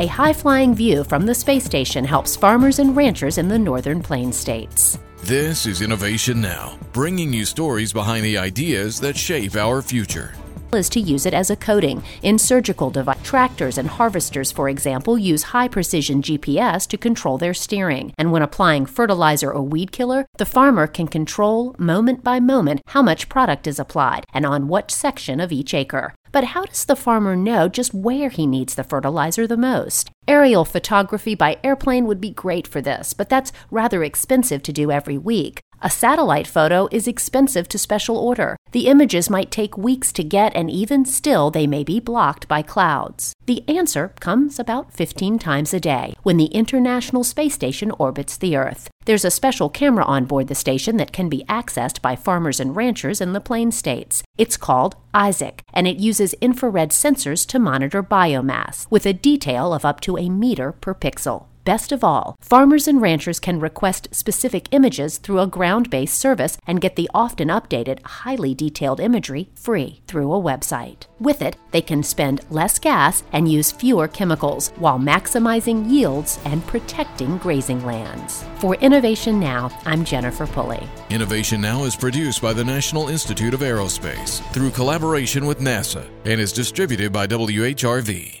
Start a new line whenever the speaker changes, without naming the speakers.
A high flying view from the space station helps farmers and ranchers in the northern plains states.
This is Innovation Now, bringing you stories behind the ideas that shape our future
is to use it as a coating in surgical devices. Tractors and harvesters, for example, use high precision GPS to control their steering. And when applying fertilizer or weed killer, the farmer can control moment by moment how much product is applied and on what section of each acre. But how does the farmer know just where he needs the fertilizer the most? Aerial photography by airplane would be great for this, but that's rather expensive to do every week. A satellite photo is expensive to special order. The images might take weeks to get, and even still, they may be blocked by clouds. The answer comes about 15 times a day when the International Space Station orbits the Earth. There's a special camera on board the station that can be accessed by farmers and ranchers in the Plain States. It's called ISSAC, and it uses infrared sensors to monitor biomass with a detail of up to a meter per pixel. Best of all, farmers and ranchers can request specific images through a ground based service and get the often updated, highly detailed imagery free through a website. With it, they can spend less gas and use fewer chemicals while maximizing yields and protecting grazing lands. For Innovation Now, I'm Jennifer Pulley.
Innovation Now is produced by the National Institute of Aerospace through collaboration with NASA and is distributed by WHRV.